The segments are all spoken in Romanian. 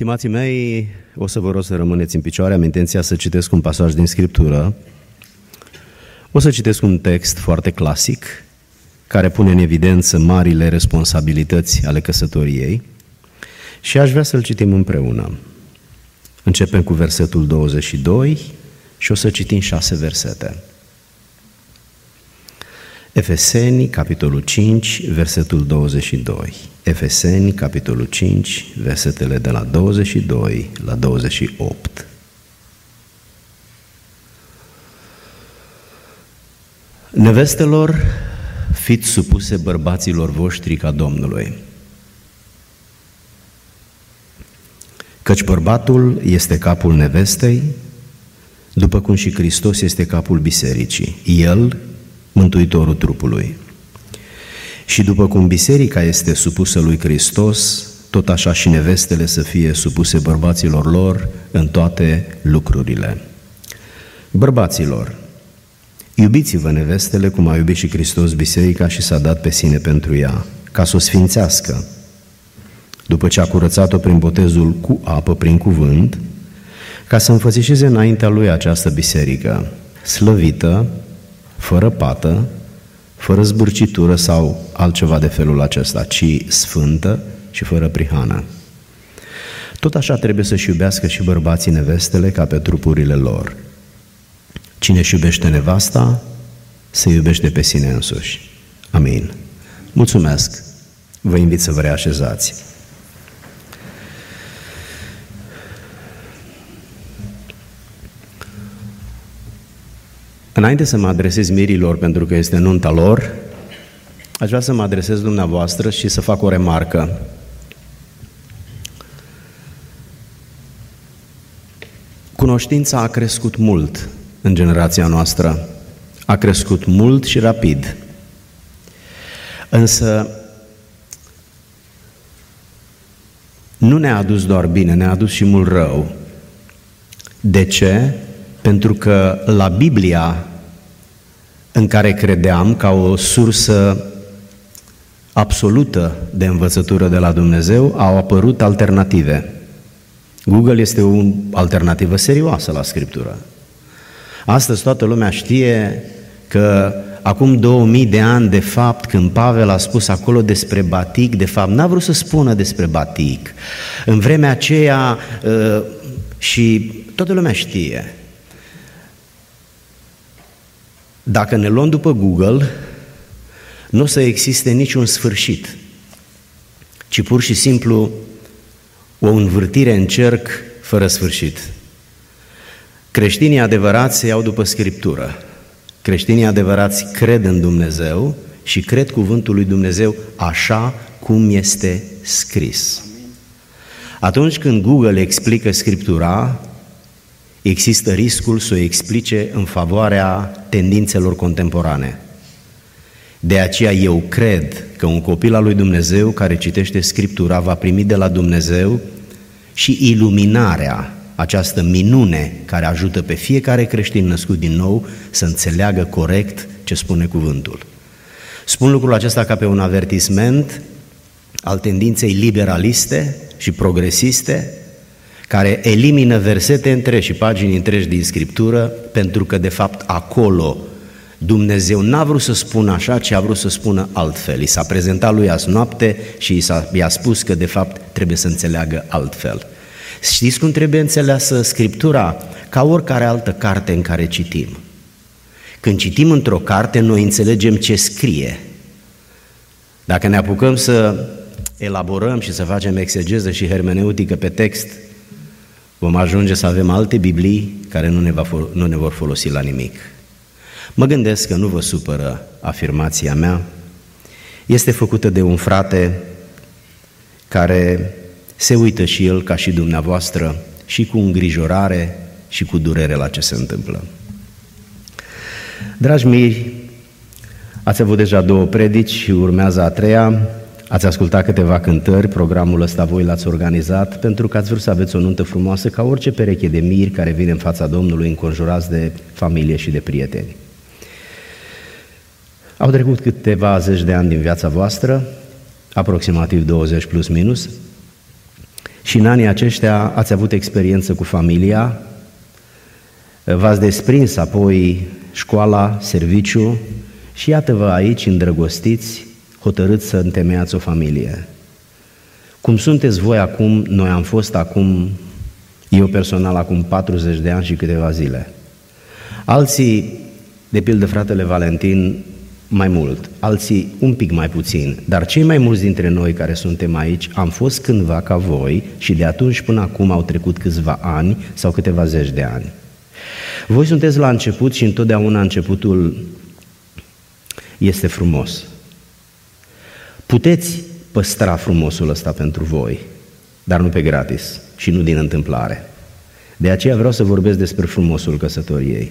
Stimații mei, o să vă rog să rămâneți în picioare, am intenția să citesc un pasaj din Scriptură. O să citesc un text foarte clasic, care pune în evidență marile responsabilități ale căsătoriei și aș vrea să-l citim împreună. Începem cu versetul 22 și o să citim șase versete. Efeseni, capitolul 5, versetul 22. Efeseni, capitolul 5, versetele de la 22 la 28. Nevestelor, fiți supuse bărbaților voștri ca Domnului. Căci bărbatul este capul nevestei, după cum și Hristos este capul bisericii. El, mântuitorul trupului. Și după cum biserica este supusă lui Hristos, tot așa și nevestele să fie supuse bărbaților lor în toate lucrurile. Bărbaților, iubiți-vă nevestele cum a iubit și Hristos biserica și s-a dat pe sine pentru ea, ca să o sfințească, după ce a curățat-o prin botezul cu apă, prin cuvânt, ca să înfățișeze înaintea lui această biserică, slăvită, fără pată, fără zbârcitură sau altceva de felul acesta, ci sfântă și fără prihană. Tot așa trebuie să-și iubească și bărbații nevestele ca pe trupurile lor. Cine își iubește nevasta, se iubește pe sine însuși. Amin. Mulțumesc. Vă invit să vă reașezați. Înainte să mă adresez mirilor, pentru că este nunta lor, aș vrea să mă adresez dumneavoastră și să fac o remarcă. Cunoștința a crescut mult în generația noastră. A crescut mult și rapid. Însă nu ne-a adus doar bine, ne-a adus și mult rău. De ce? Pentru că la Biblia în care credeam ca o sursă absolută de învățătură de la Dumnezeu, au apărut alternative. Google este o alternativă serioasă la Scriptură. Astăzi toată lumea știe că acum 2000 de ani, de fapt, când Pavel a spus acolo despre batic, de fapt n-a vrut să spună despre batic. În vremea aceea ă, și toată lumea știe, Dacă ne luăm după Google, nu o să existe niciun sfârșit, ci pur și simplu o învârtire în cerc fără sfârșit. Creștinii adevărați se iau după Scriptură. Creștinii adevărați cred în Dumnezeu și cred cuvântul lui Dumnezeu așa cum este scris. Atunci când Google explică Scriptura, există riscul să o explice în favoarea tendințelor contemporane. De aceea eu cred că un copil al lui Dumnezeu care citește Scriptura va primi de la Dumnezeu și iluminarea, această minune care ajută pe fiecare creștin născut din nou să înțeleagă corect ce spune cuvântul. Spun lucrul acesta ca pe un avertisment al tendinței liberaliste și progresiste care elimină versete întregi și pagini întregi din Scriptură, pentru că, de fapt, acolo Dumnezeu n-a vrut să spună așa, ci a vrut să spună altfel. I s-a prezentat lui azi noapte și i, s-a, i-a spus că, de fapt, trebuie să înțeleagă altfel. Știți cum trebuie înțeleasă Scriptura? Ca oricare altă carte în care citim. Când citim într-o carte, noi înțelegem ce scrie. Dacă ne apucăm să elaborăm și să facem exegeză și hermeneutică pe text, vom ajunge să avem alte Biblii care nu ne, va, nu ne vor folosi la nimic. Mă gândesc că nu vă supără afirmația mea, este făcută de un frate care se uită și el ca și dumneavoastră și cu îngrijorare și cu durere la ce se întâmplă. Dragi miri, ați avut deja două predici și urmează a treia. Ați ascultat câteva cântări, programul ăsta voi l-ați organizat pentru că ați vrut să aveți o nuntă frumoasă ca orice pereche de miri care vine în fața Domnului înconjurați de familie și de prieteni. Au trecut câteva zeci de ani din viața voastră, aproximativ 20 plus minus, Și în anii aceștia ați avut experiență cu familia, v-ați desprins apoi școala, serviciu și iată-vă aici îndrăgostiți, hotărâți să întemeiați o familie. Cum sunteți voi acum, noi am fost acum, eu personal acum 40 de ani și câteva zile. Alții, de pildă fratele Valentin, mai mult, alții un pic mai puțin, dar cei mai mulți dintre noi care suntem aici am fost cândva ca voi și de atunci până acum au trecut câțiva ani sau câteva zeci de ani. Voi sunteți la început și întotdeauna începutul este frumos. Puteți păstra frumosul ăsta pentru voi, dar nu pe gratis și nu din întâmplare. De aceea vreau să vorbesc despre frumosul căsătoriei.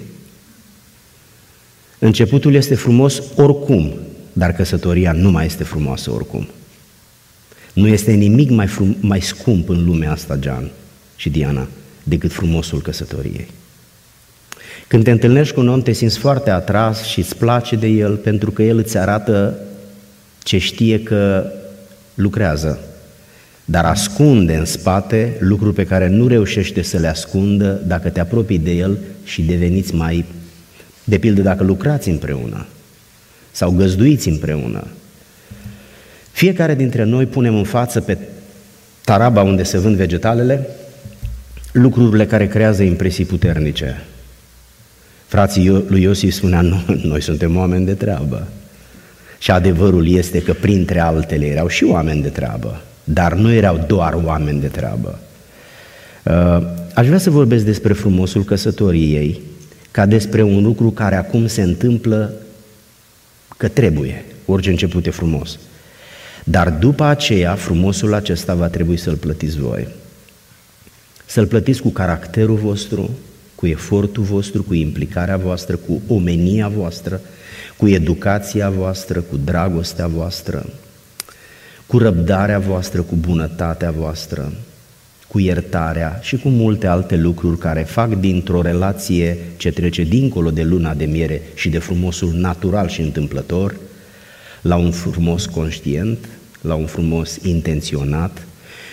Începutul este frumos oricum, dar căsătoria nu mai este frumoasă oricum. Nu este nimic mai, frum- mai scump în lumea asta, Gian și Diana, decât frumosul căsătoriei. Când te întâlnești cu un om, te simți foarte atras și îți place de el pentru că el îți arată ce știe că lucrează, dar ascunde în spate lucruri pe care nu reușește să le ascundă dacă te apropii de el și deveniți mai, de pildă dacă lucrați împreună sau găzduiți împreună. Fiecare dintre noi punem în față pe taraba unde se vând vegetalele lucrurile care creează impresii puternice. Frații lui Iosif spunea, noi, noi suntem oameni de treabă. Și adevărul este că printre altele erau și oameni de treabă, dar nu erau doar oameni de treabă. Uh, aș vrea să vorbesc despre frumosul căsătoriei, ca despre un lucru care acum se întâmplă că trebuie, orice început e frumos. Dar după aceea, frumosul acesta va trebui să-l plătiți voi. Să-l plătiți cu caracterul vostru, cu efortul vostru, cu implicarea voastră, cu omenia voastră, cu educația voastră, cu dragostea voastră, cu răbdarea voastră, cu bunătatea voastră, cu iertarea și cu multe alte lucruri care fac dintr-o relație ce trece dincolo de luna de miere și de frumosul natural și întâmplător, la un frumos conștient, la un frumos intenționat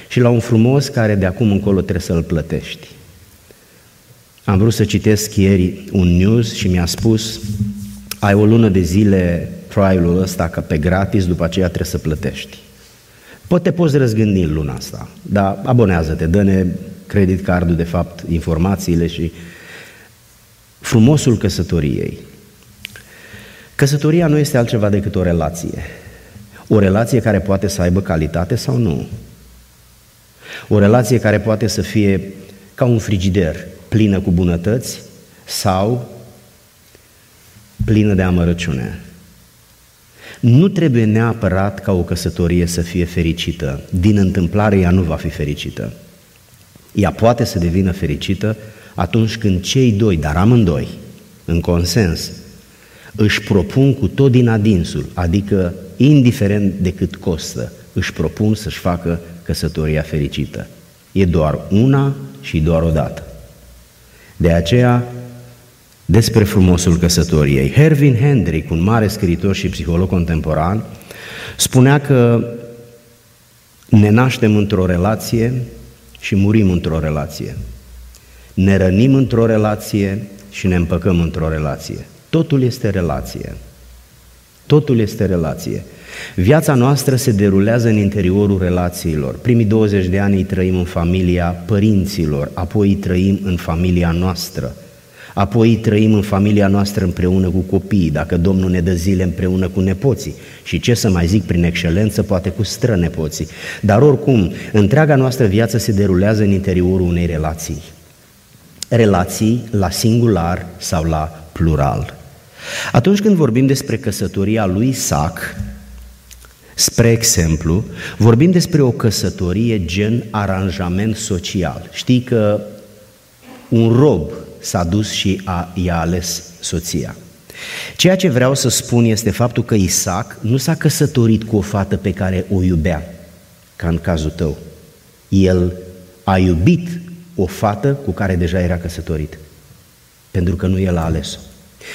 și la un frumos care de acum încolo trebuie să-l plătești. Am vrut să citesc ieri un news și mi-a spus ai o lună de zile trial-ul ăsta că pe gratis, după aceea trebuie să plătești. Poate poți răzgândi în luna asta, dar abonează-te, dă-ne credit cardul, de fapt, informațiile și frumosul căsătoriei. Căsătoria nu este altceva decât o relație. O relație care poate să aibă calitate sau nu. O relație care poate să fie ca un frigider, plină cu bunătăți sau plină de amărăciune. Nu trebuie neapărat ca o căsătorie să fie fericită. Din întâmplare ea nu va fi fericită. Ea poate să devină fericită atunci când cei doi, dar amândoi, în consens, își propun cu tot din adinsul, adică indiferent de cât costă, își propun să-și facă căsătoria fericită. E doar una și doar o dată. De aceea, despre frumosul căsătoriei. Hervin Hendrick, un mare scriitor și psiholog contemporan, spunea că ne naștem într-o relație și murim într-o relație. Ne rănim într-o relație și ne împăcăm într-o relație. Totul este relație. Totul este relație. Viața noastră se derulează în interiorul relațiilor. Primii 20 de ani îi trăim în familia părinților, apoi îi trăim în familia noastră – apoi trăim în familia noastră împreună cu copiii, dacă Domnul ne dă zile împreună cu nepoții și ce să mai zic prin excelență, poate cu strănepoții. Dar oricum, întreaga noastră viață se derulează în interiorul unei relații. Relații la singular sau la plural. Atunci când vorbim despre căsătoria lui Isaac, Spre exemplu, vorbim despre o căsătorie gen aranjament social. Știi că un rob s-a dus și a, i-a ales soția. Ceea ce vreau să spun este faptul că Isaac nu s-a căsătorit cu o fată pe care o iubea, ca în cazul tău. El a iubit o fată cu care deja era căsătorit, pentru că nu el a ales-o.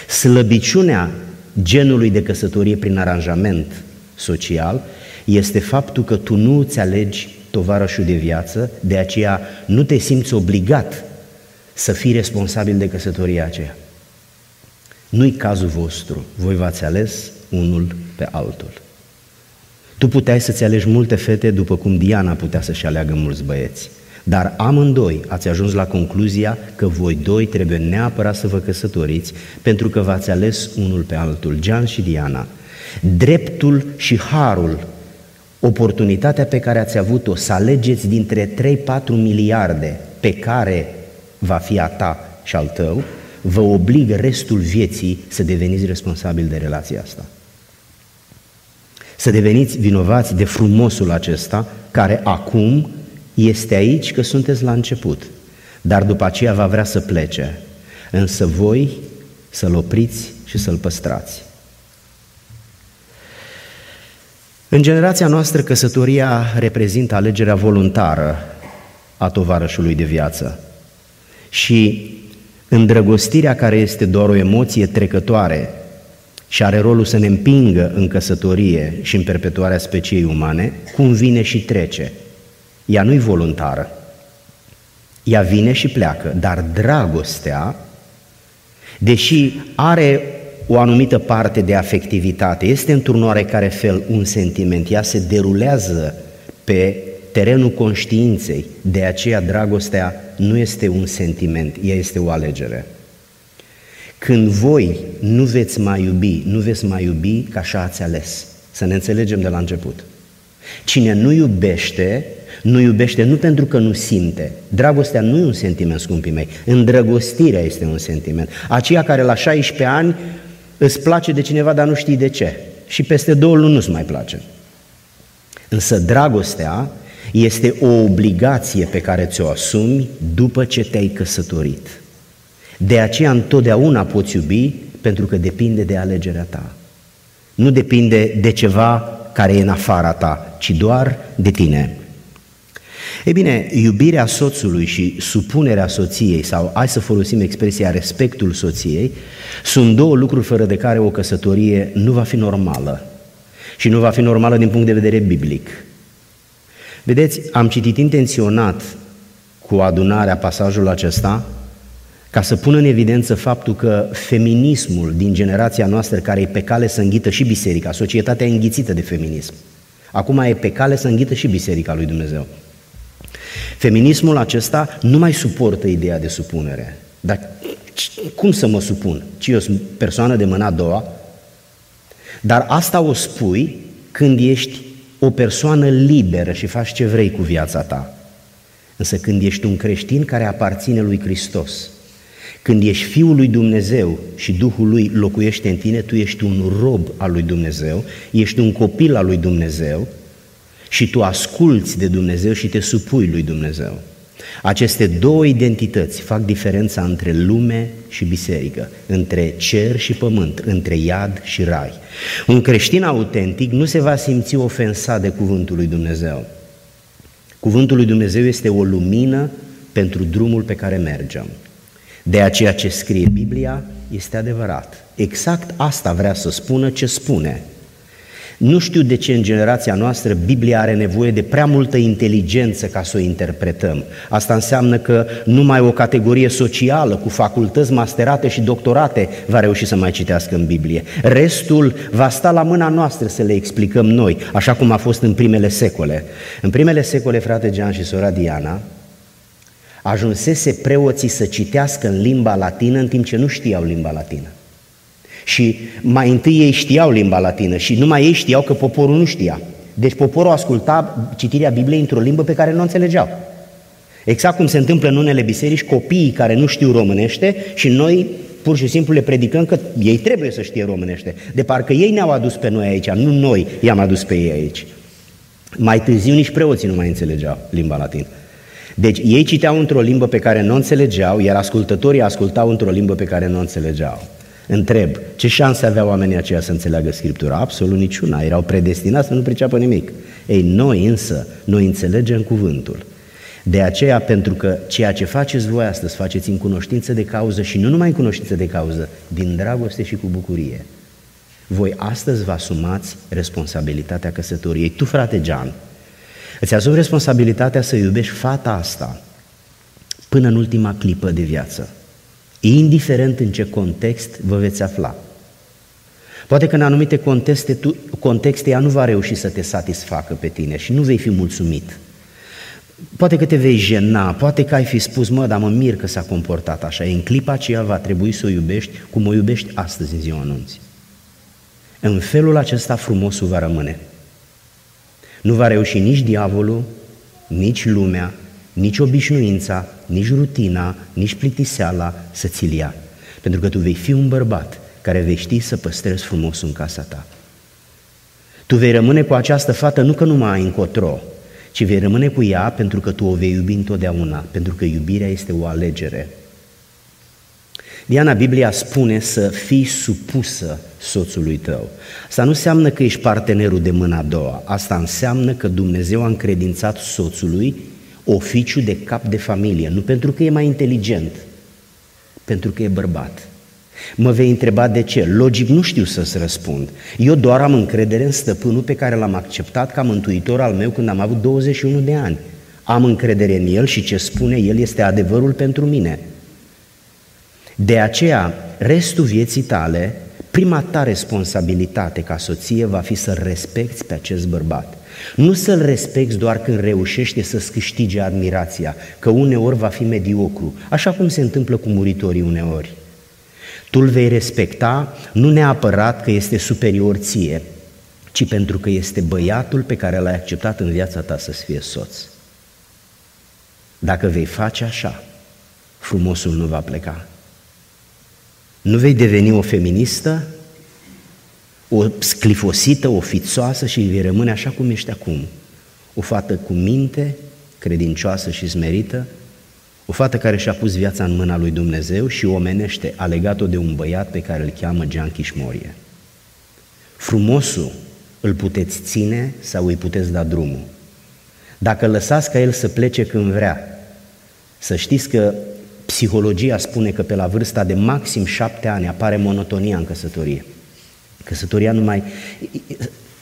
Slăbiciunea genului de căsătorie prin aranjament social este faptul că tu nu îți alegi tovarășul de viață, de aceea nu te simți obligat să fii responsabil de căsătoria aceea. Nu-i cazul vostru, voi v-ați ales unul pe altul. Tu puteai să-ți alegi multe fete după cum Diana putea să-și aleagă mulți băieți. Dar amândoi ați ajuns la concluzia că voi doi trebuie neapărat să vă căsătoriți pentru că v-ați ales unul pe altul, Gian și Diana. Dreptul și harul, oportunitatea pe care ați avut-o să alegeți dintre 3-4 miliarde pe care va fi a ta și al tău, vă obligă restul vieții să deveniți responsabili de relația asta. Să deveniți vinovați de frumosul acesta care acum este aici că sunteți la început, dar după aceea va vrea să plece, însă voi să-l opriți și să-l păstrați. În generația noastră, căsătoria reprezintă alegerea voluntară a tovarășului de viață și îndrăgostirea care este doar o emoție trecătoare și are rolul să ne împingă în căsătorie și în perpetuarea speciei umane, cum vine și trece – ea nu-i voluntară. Ea vine și pleacă, dar dragostea, deși are o anumită parte de afectivitate, este într-un oarecare fel un sentiment, ea se derulează pe terenul conștiinței, de aceea dragostea nu este un sentiment, ea este o alegere. Când voi nu veți mai iubi, nu veți mai iubi ca așa ați ales. Să ne înțelegem de la început. Cine nu iubește, nu iubește nu pentru că nu simte. Dragostea nu e un sentiment, scumpii mei. Îndrăgostirea este un sentiment. Aceea care la 16 ani îți place de cineva, dar nu știi de ce. Și peste două luni nu-ți mai place. Însă dragostea este o obligație pe care ți-o asumi după ce te-ai căsătorit. De aceea întotdeauna poți iubi pentru că depinde de alegerea ta. Nu depinde de ceva care e în afara ta, ci doar de tine. Ei bine, iubirea soțului și supunerea soției, sau hai să folosim expresia respectul soției, sunt două lucruri fără de care o căsătorie nu va fi normală. Și nu va fi normală din punct de vedere biblic. Vedeți, am citit intenționat cu adunarea pasajul acesta ca să pun în evidență faptul că feminismul din generația noastră, care e pe cale să înghită și biserica, societatea e înghițită de feminism, acum e pe cale să înghită și biserica lui Dumnezeu. Feminismul acesta nu mai suportă ideea de supunere. Dar cum să mă supun? Ci eu sunt persoană de mâna a doua? Dar asta o spui când ești o persoană liberă și faci ce vrei cu viața ta. Însă când ești un creștin care aparține lui Hristos, când ești Fiul lui Dumnezeu și Duhul lui locuiește în tine, tu ești un rob al lui Dumnezeu, ești un copil al lui Dumnezeu și tu asculți de Dumnezeu și te supui lui Dumnezeu. Aceste două identități fac diferența între lume și biserică, între cer și pământ, între iad și rai. Un creștin autentic nu se va simți ofensat de cuvântul lui Dumnezeu. Cuvântul lui Dumnezeu este o lumină pentru drumul pe care mergem. De aceea ce scrie Biblia este adevărat. Exact asta vrea să spună ce spune. Nu știu de ce în generația noastră Biblia are nevoie de prea multă inteligență ca să o interpretăm. Asta înseamnă că numai o categorie socială cu facultăți masterate și doctorate va reuși să mai citească în Biblie. Restul va sta la mâna noastră să le explicăm noi, așa cum a fost în primele secole. În primele secole, frate Jean și sora Diana, ajunsese preoții să citească în limba latină în timp ce nu știau limba latină. Și mai întâi ei știau limba latină și numai ei știau că poporul nu știa. Deci poporul asculta citirea Bibliei într-o limbă pe care nu o înțelegeau. Exact cum se întâmplă în unele biserici, copiii care nu știu românește și noi pur și simplu le predicăm că ei trebuie să știe românește. De parcă ei ne-au adus pe noi aici, nu noi i-am adus pe ei aici. Mai târziu nici preoții nu mai înțelegeau limba latină. Deci ei citeau într-o limbă pe care nu o înțelegeau, iar ascultătorii ascultau într-o limbă pe care nu o înțelegeau. Întreb, ce șanse aveau oamenii aceia să înțeleagă Scriptura? Absolut niciuna, erau predestinați să nu priceapă nimic. Ei, noi însă, noi înțelegem cuvântul. De aceea, pentru că ceea ce faceți voi astăzi, faceți în cunoștință de cauză și nu numai în cunoștință de cauză, din dragoste și cu bucurie. Voi astăzi vă asumați responsabilitatea căsătoriei. Tu, frate Jean, Îți asumi responsabilitatea să iubești fata asta până în ultima clipă de viață, indiferent în ce context vă veți afla. Poate că în anumite contexte, tu, contexte ea nu va reuși să te satisfacă pe tine și nu vei fi mulțumit. Poate că te vei jena, poate că ai fi spus, mă, dar mă mir că s-a comportat așa. În clipa aceea va trebui să o iubești cum o iubești astăzi în ziua anunții. În felul acesta frumosul va rămâne. Nu va reuși nici diavolul, nici lumea, nici obișnuința, nici rutina, nici plictiseala să ți-l ia. Pentru că tu vei fi un bărbat care vei ști să păstrezi frumosul în casa ta. Tu vei rămâne cu această fată nu că nu mai ai încotro, ci vei rămâne cu ea pentru că tu o vei iubi întotdeauna, pentru că iubirea este o alegere. Diana, Biblia spune să fii supusă soțului tău. Asta nu înseamnă că ești partenerul de mâna a doua. Asta înseamnă că Dumnezeu a încredințat soțului oficiu de cap de familie, nu pentru că e mai inteligent, pentru că e bărbat. Mă vei întreba de ce. Logic nu știu să-ți răspund. Eu doar am încredere în stăpânul pe care l-am acceptat ca mântuitor al meu când am avut 21 de ani. Am încredere în el și ce spune el este adevărul pentru mine. De aceea, restul vieții tale, prima ta responsabilitate ca soție va fi să respecti pe acest bărbat. Nu să-l respecti doar când reușește să-ți câștige admirația, că uneori va fi mediocru, așa cum se întâmplă cu muritorii uneori. Tu îl vei respecta nu neapărat că este superior ție, ci pentru că este băiatul pe care l-ai acceptat în viața ta să fie soț. Dacă vei face așa, frumosul nu va pleca. Nu vei deveni o feministă, o sclifosită, o fițoasă și vei rămâne așa cum ești acum. O fată cu minte, credincioasă și smerită, o fată care și-a pus viața în mâna lui Dumnezeu și omenește a legat-o de un băiat pe care îl cheamă Gian Chișmorie. Frumosul îl puteți ține sau îi puteți da drumul. Dacă lăsați ca el să plece când vrea, să știți că psihologia spune că pe la vârsta de maxim șapte ani apare monotonia în căsătorie. Căsătoria nu mai...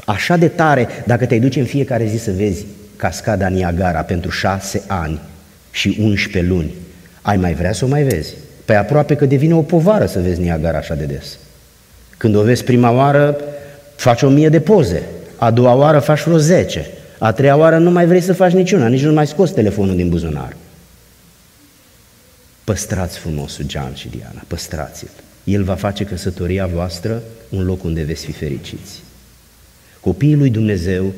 Așa de tare, dacă te duci în fiecare zi să vezi cascada Niagara pentru șase ani, și 11 luni, ai mai vrea să o mai vezi? Păi aproape că devine o povară să vezi Niagara așa de des. Când o vezi prima oară, faci o mie de poze, a doua oară faci vreo zece, a treia oară nu mai vrei să faci niciuna, nici nu mai scoți telefonul din buzunar. Păstrați frumosul Gian și Diana, păstrați-l. El va face căsătoria voastră un loc unde veți fi fericiți. Copiii lui Dumnezeu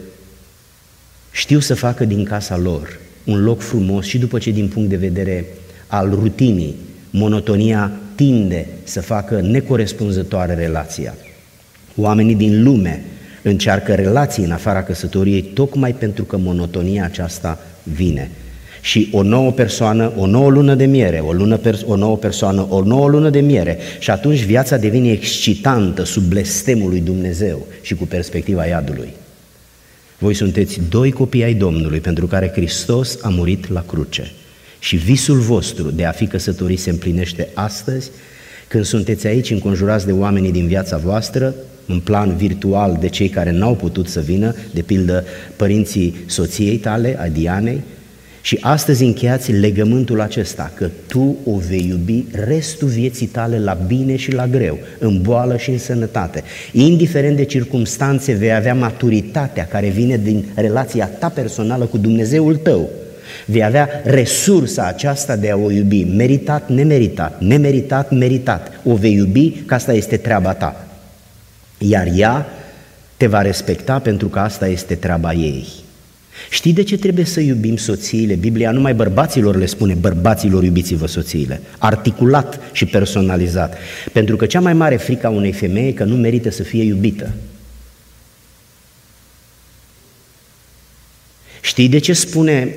știu să facă din casa lor un loc frumos și după ce din punct de vedere al rutinii, monotonia tinde să facă necorespunzătoare relația. Oamenii din lume încearcă relații în afara căsătoriei tocmai pentru că monotonia aceasta vine. Și o nouă persoană, o nouă lună de miere, o, lună pers- o nouă persoană, o nouă lună de miere și atunci viața devine excitantă sub blestemul lui Dumnezeu și cu perspectiva iadului. Voi sunteți doi copii ai Domnului pentru care Hristos a murit la cruce. Și visul vostru de a fi căsătorit se împlinește astăzi, când sunteți aici înconjurați de oamenii din viața voastră, în plan virtual de cei care n-au putut să vină, de pildă părinții soției tale, a Dianei, și astăzi încheiați legământul acesta, că tu o vei iubi restul vieții tale la bine și la greu, în boală și în sănătate. Indiferent de circumstanțe, vei avea maturitatea care vine din relația ta personală cu Dumnezeul tău. Vei avea resursa aceasta de a o iubi, meritat, nemeritat, nemeritat, meritat. O vei iubi, că asta este treaba ta. Iar ea te va respecta pentru că asta este treaba ei. Știi de ce trebuie să iubim soțiile? Biblia numai bărbaților le spune, bărbaților iubiți-vă soțiile, articulat și personalizat. Pentru că cea mai mare frică a unei femei e că nu merită să fie iubită. Știi de ce spune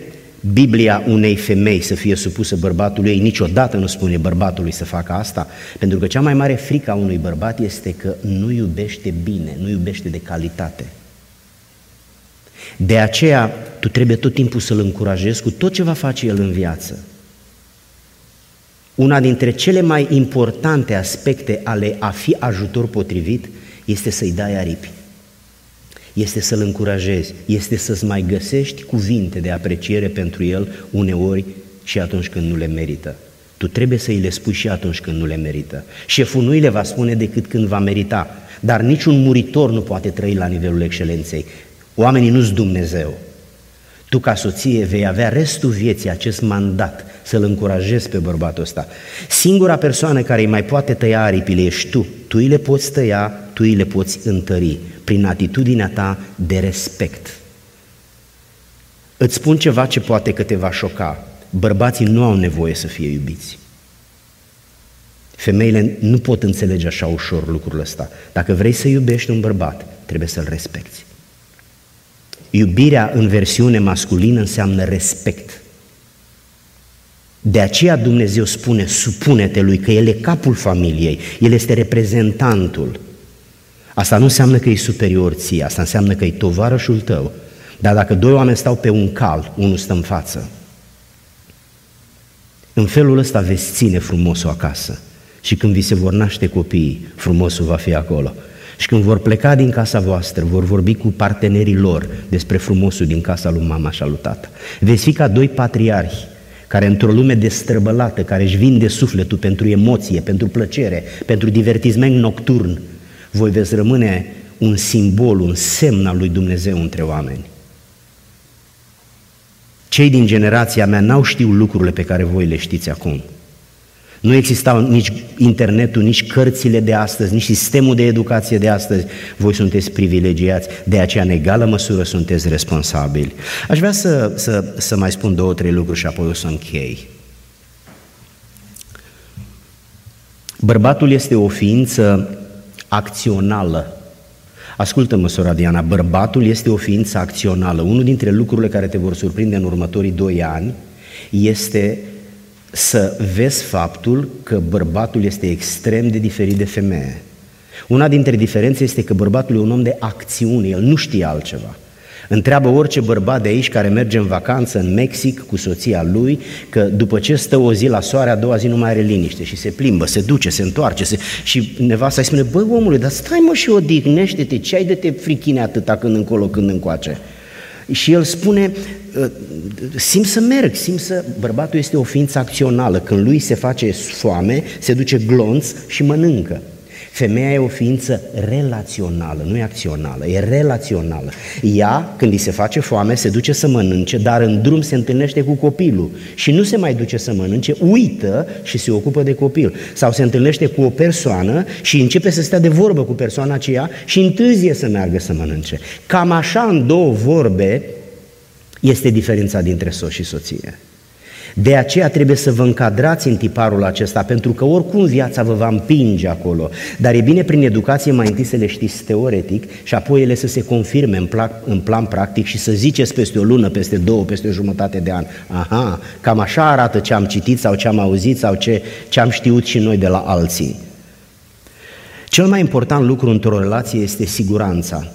Biblia unei femei să fie supusă bărbatului ei? Niciodată nu spune bărbatului să facă asta, pentru că cea mai mare frică a unui bărbat este că nu iubește bine, nu iubește de calitate. De aceea, tu trebuie tot timpul să-l încurajezi cu tot ce va face el în viață. Una dintre cele mai importante aspecte ale a fi ajutor potrivit este să-i dai aripi. este să-l încurajezi, este să-ți mai găsești cuvinte de apreciere pentru el uneori și atunci când nu le merită. Tu trebuie să îi le spui și atunci când nu le merită. Șeful nu îi le va spune decât când va merita, dar niciun muritor nu poate trăi la nivelul excelenței. Oamenii nu-s Dumnezeu. Tu ca soție vei avea restul vieții acest mandat să-l încurajezi pe bărbatul ăsta. Singura persoană care îi mai poate tăia aripile ești tu. Tu îi le poți tăia, tu îi le poți întări prin atitudinea ta de respect. Îți spun ceva ce poate că te va șoca. Bărbații nu au nevoie să fie iubiți. Femeile nu pot înțelege așa ușor lucrul ăsta. Dacă vrei să iubești un bărbat, trebuie să-l respecti. Iubirea în versiune masculină înseamnă respect. De aceea Dumnezeu spune, supune-te lui, că El e capul familiei, El este reprezentantul. Asta nu înseamnă că e superior ție, asta înseamnă că e tovarășul tău. Dar dacă doi oameni stau pe un cal, unul stă în față, în felul ăsta veți ține frumosul acasă. Și când vi se vor naște copiii, frumosul va fi acolo. Și când vor pleca din casa voastră, vor vorbi cu partenerii lor despre frumosul din casa lui mama și a lui tată. Veți fi ca doi patriarhi care într-o lume destrăbălată, care își vinde sufletul pentru emoție, pentru plăcere, pentru divertisment nocturn, voi veți rămâne un simbol, un semn al lui Dumnezeu între oameni. Cei din generația mea n-au știut lucrurile pe care voi le știți acum. Nu existau nici internetul, nici cărțile de astăzi, nici sistemul de educație de astăzi. Voi sunteți privilegiați, de aceea în egală măsură sunteți responsabili. Aș vrea să, să, să mai spun două, trei lucruri și apoi o să închei. Bărbatul este o ființă acțională. Ascultă-mă, sora Diana, bărbatul este o ființă acțională. Unul dintre lucrurile care te vor surprinde în următorii doi ani este să vezi faptul că bărbatul este extrem de diferit de femeie. Una dintre diferențe este că bărbatul e un om de acțiune, el nu știe altceva. Întreabă orice bărbat de aici care merge în vacanță în Mexic cu soția lui că după ce stă o zi la soare, a doua zi nu mai are liniște și se plimbă, se duce, se întoarce se... și nevasta îi spune, băi omule, dar stai mă și odihnește-te, ce ai de te frichine atâta când încolo, când încoace? Și el spune, ă, simt să merg, simt să... Bărbatul este o ființă acțională, când lui se face foame, se duce glonț și mănâncă. Femeia e o ființă relațională, nu e acțională, e relațională. Ea, când îi se face foame, se duce să mănânce, dar în drum se întâlnește cu copilul și nu se mai duce să mănânce, uită și se ocupă de copil. Sau se întâlnește cu o persoană și începe să stea de vorbă cu persoana aceea și întârzie să meargă să mănânce. Cam așa, în două vorbe, este diferența dintre soț și soție. De aceea trebuie să vă încadrați în tiparul acesta, pentru că oricum viața vă va împinge acolo. Dar e bine prin educație mai întâi să le știți teoretic și apoi ele să se confirme în, plan, în plan practic și să ziceți peste o lună, peste două, peste o jumătate de an. Aha, cam așa arată ce am citit sau ce am auzit sau ce, ce am știut și noi de la alții. Cel mai important lucru într-o relație este siguranța.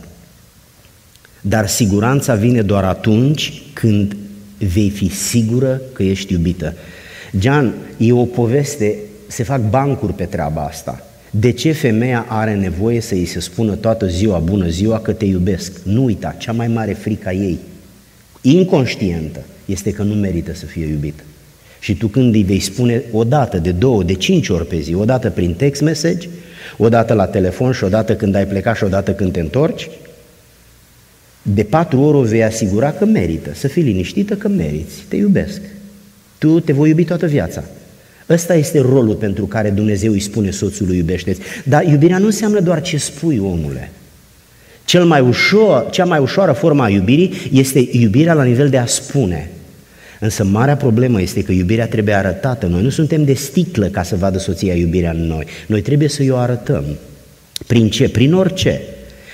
Dar siguranța vine doar atunci când vei fi sigură că ești iubită. Gian, e o poveste, se fac bancuri pe treaba asta. De ce femeia are nevoie să îi se spună toată ziua, bună ziua, că te iubesc? Nu uita, cea mai mare frică a ei, inconștientă, este că nu merită să fie iubită. Și tu când îi vei spune o dată, de două, de cinci ori pe zi, o dată prin text message, o dată la telefon și o dată când ai plecat și o dată când te întorci, de patru ori o vei asigura că merită, să fii liniștită că meriți, te iubesc. Tu te voi iubi toată viața. Ăsta este rolul pentru care Dumnezeu îi spune soțului iubește-ți. Dar iubirea nu înseamnă doar ce spui, omule. Cel mai ușor, cea mai ușoară formă a iubirii este iubirea la nivel de a spune. Însă marea problemă este că iubirea trebuie arătată. Noi nu suntem de sticlă ca să vadă soția iubirea în noi. Noi trebuie să o arătăm. Prin ce? Prin orice.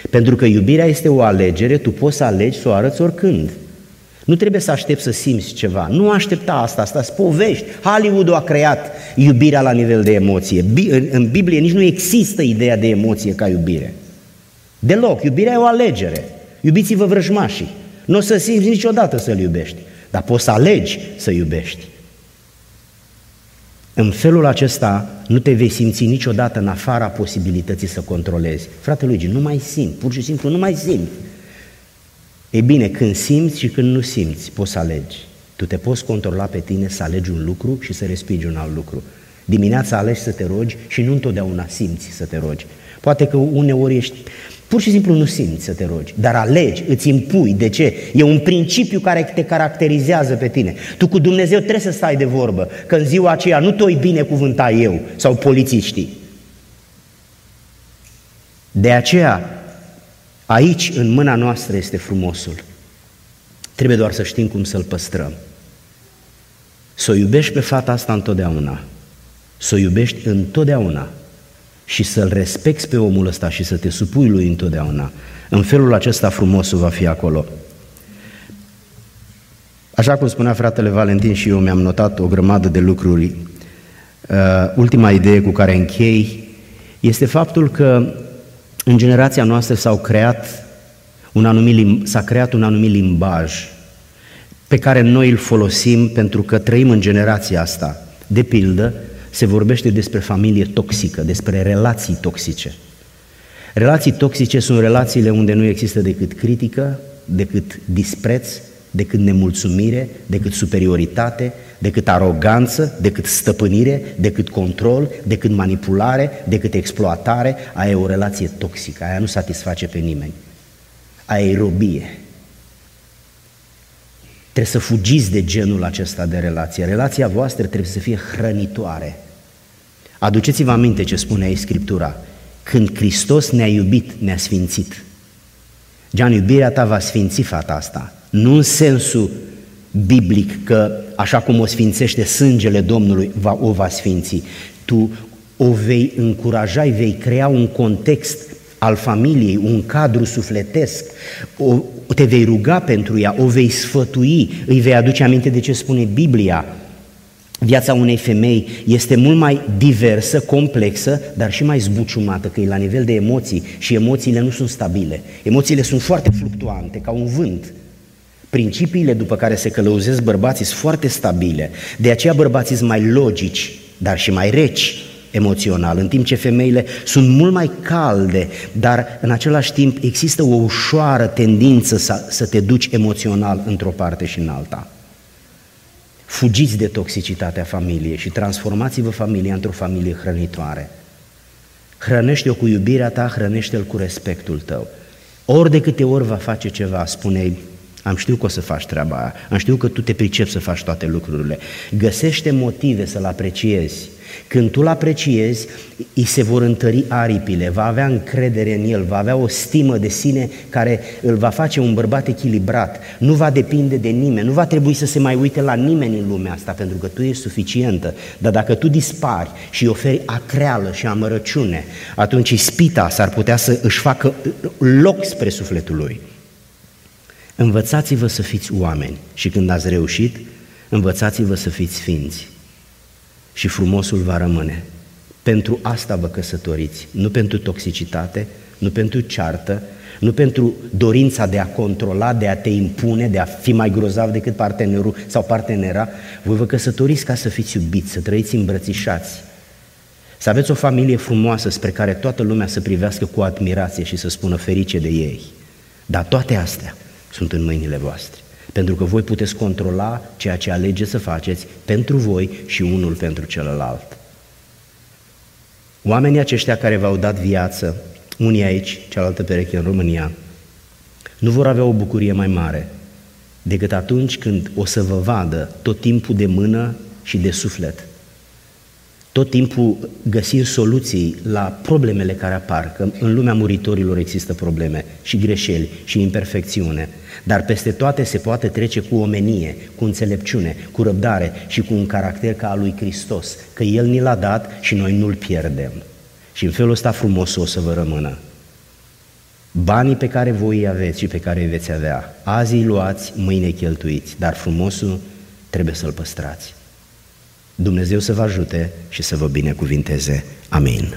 Pentru că iubirea este o alegere, tu poți să alegi să o arăți oricând. Nu trebuie să aștepți să simți ceva. Nu aștepta asta, asta îți povești. Hollywood a creat iubirea la nivel de emoție. În Biblie nici nu există ideea de emoție ca iubire. Deloc. Iubirea e o alegere. Iubiți-vă vrăjmașii. Nu o să simți niciodată să-L iubești, dar poți să alegi să iubești. În felul acesta nu te vei simți niciodată în afara posibilității să controlezi. Frate Luigi, nu mai simt, pur și simplu nu mai simt. E bine, când simți și când nu simți, poți să alegi. Tu te poți controla pe tine să alegi un lucru și să respingi un alt lucru. Dimineața alegi să te rogi și nu întotdeauna simți să te rogi. Poate că uneori ești Pur și simplu nu simți să te rogi, dar alegi, îți impui. De ce? E un principiu care te caracterizează pe tine. Tu cu Dumnezeu trebuie să stai de vorbă, că în ziua aceea nu te-o binecuvânta eu sau polițiștii. De aceea, aici, în mâna noastră, este frumosul. Trebuie doar să știm cum să-l păstrăm. Să o iubești pe fata asta întotdeauna. Să o iubești întotdeauna și să-l respecti pe omul ăsta și să te supui lui întotdeauna. În felul acesta frumosul va fi acolo. Așa cum spunea fratele Valentin și eu mi-am notat o grămadă de lucruri. Uh, ultima idee cu care închei este faptul că în generația noastră s-au creat un anumit, s-a creat un anumit limbaj pe care noi îl folosim pentru că trăim în generația asta. De pildă, se vorbește despre familie toxică, despre relații toxice. Relații toxice sunt relațiile unde nu există decât critică, decât dispreț, decât nemulțumire, decât superioritate, decât aroganță, decât stăpânire, decât control, decât manipulare, decât exploatare, aia e o relație toxică, aia nu satisface pe nimeni. Aia e robie. Trebuie să fugiți de genul acesta de relație. Relația voastră trebuie să fie hrănitoare. Aduceți-vă aminte ce spune aici Scriptura. Când Hristos ne-a iubit, ne-a sfințit. Gean, iubirea ta va sfinți fata asta. Nu în sensul biblic că așa cum o sfințește sângele Domnului, va, o va sfinți. Tu o vei încuraja, vei crea un context al familiei, un cadru sufletesc, o, te vei ruga pentru ea, o vei sfătui, îi vei aduce aminte de ce spune Biblia, Viața unei femei este mult mai diversă, complexă, dar și mai zbuciumată, că e la nivel de emoții și emoțiile nu sunt stabile. Emoțiile sunt foarte fluctuante, ca un vânt. Principiile după care se călăuzesc bărbații sunt foarte stabile. De aceea bărbații sunt mai logici, dar și mai reci emoțional, în timp ce femeile sunt mult mai calde, dar în același timp există o ușoară tendință să, să te duci emoțional într-o parte și în alta. Fugiți de toxicitatea familiei și transformați-vă familia într-o familie hrănitoare. Hrănește-o cu iubirea ta, hrănește-l cu respectul tău. Ori de câte ori va face ceva, spune am știut că o să faci treaba aia, am știut că tu te pricepi să faci toate lucrurile. Găsește motive să-l apreciezi când tu îl apreciezi, îi se vor întări aripile, va avea încredere în el, va avea o stimă de sine care îl va face un bărbat echilibrat, nu va depinde de nimeni, nu va trebui să se mai uite la nimeni în lumea asta, pentru că tu ești suficientă. Dar dacă tu dispari și îi oferi acreală și amărăciune, atunci ispita s-ar putea să își facă loc spre sufletul lui. Învățați-vă să fiți oameni și când ați reușit, învățați-vă să fiți sfinți și frumosul va rămâne. Pentru asta vă căsătoriți, nu pentru toxicitate, nu pentru ceartă, nu pentru dorința de a controla, de a te impune, de a fi mai grozav decât partenerul sau partenera. Voi vă căsătoriți ca să fiți iubiți, să trăiți îmbrățișați, să aveți o familie frumoasă spre care toată lumea să privească cu admirație și să spună ferice de ei. Dar toate astea sunt în mâinile voastre. Pentru că voi puteți controla ceea ce alegeți să faceți pentru voi și unul pentru celălalt. Oamenii aceștia care v-au dat viață, unii aici, cealaltă pereche în România, nu vor avea o bucurie mai mare decât atunci când o să vă vadă tot timpul de mână și de suflet. Tot timpul găsim soluții la problemele care apar, că în lumea muritorilor există probleme și greșeli și imperfecțiune, dar peste toate se poate trece cu omenie, cu înțelepciune, cu răbdare și cu un caracter ca al lui Hristos, că El ni l-a dat și noi nu-l pierdem. Și în felul ăsta frumos o să vă rămână. Banii pe care voi îi aveți și pe care îi veți avea, azi îi luați, mâine cheltuiți, dar frumosul trebuie să-l păstrați. Dumnezeu să vă ajute și să vă binecuvinteze. Amin.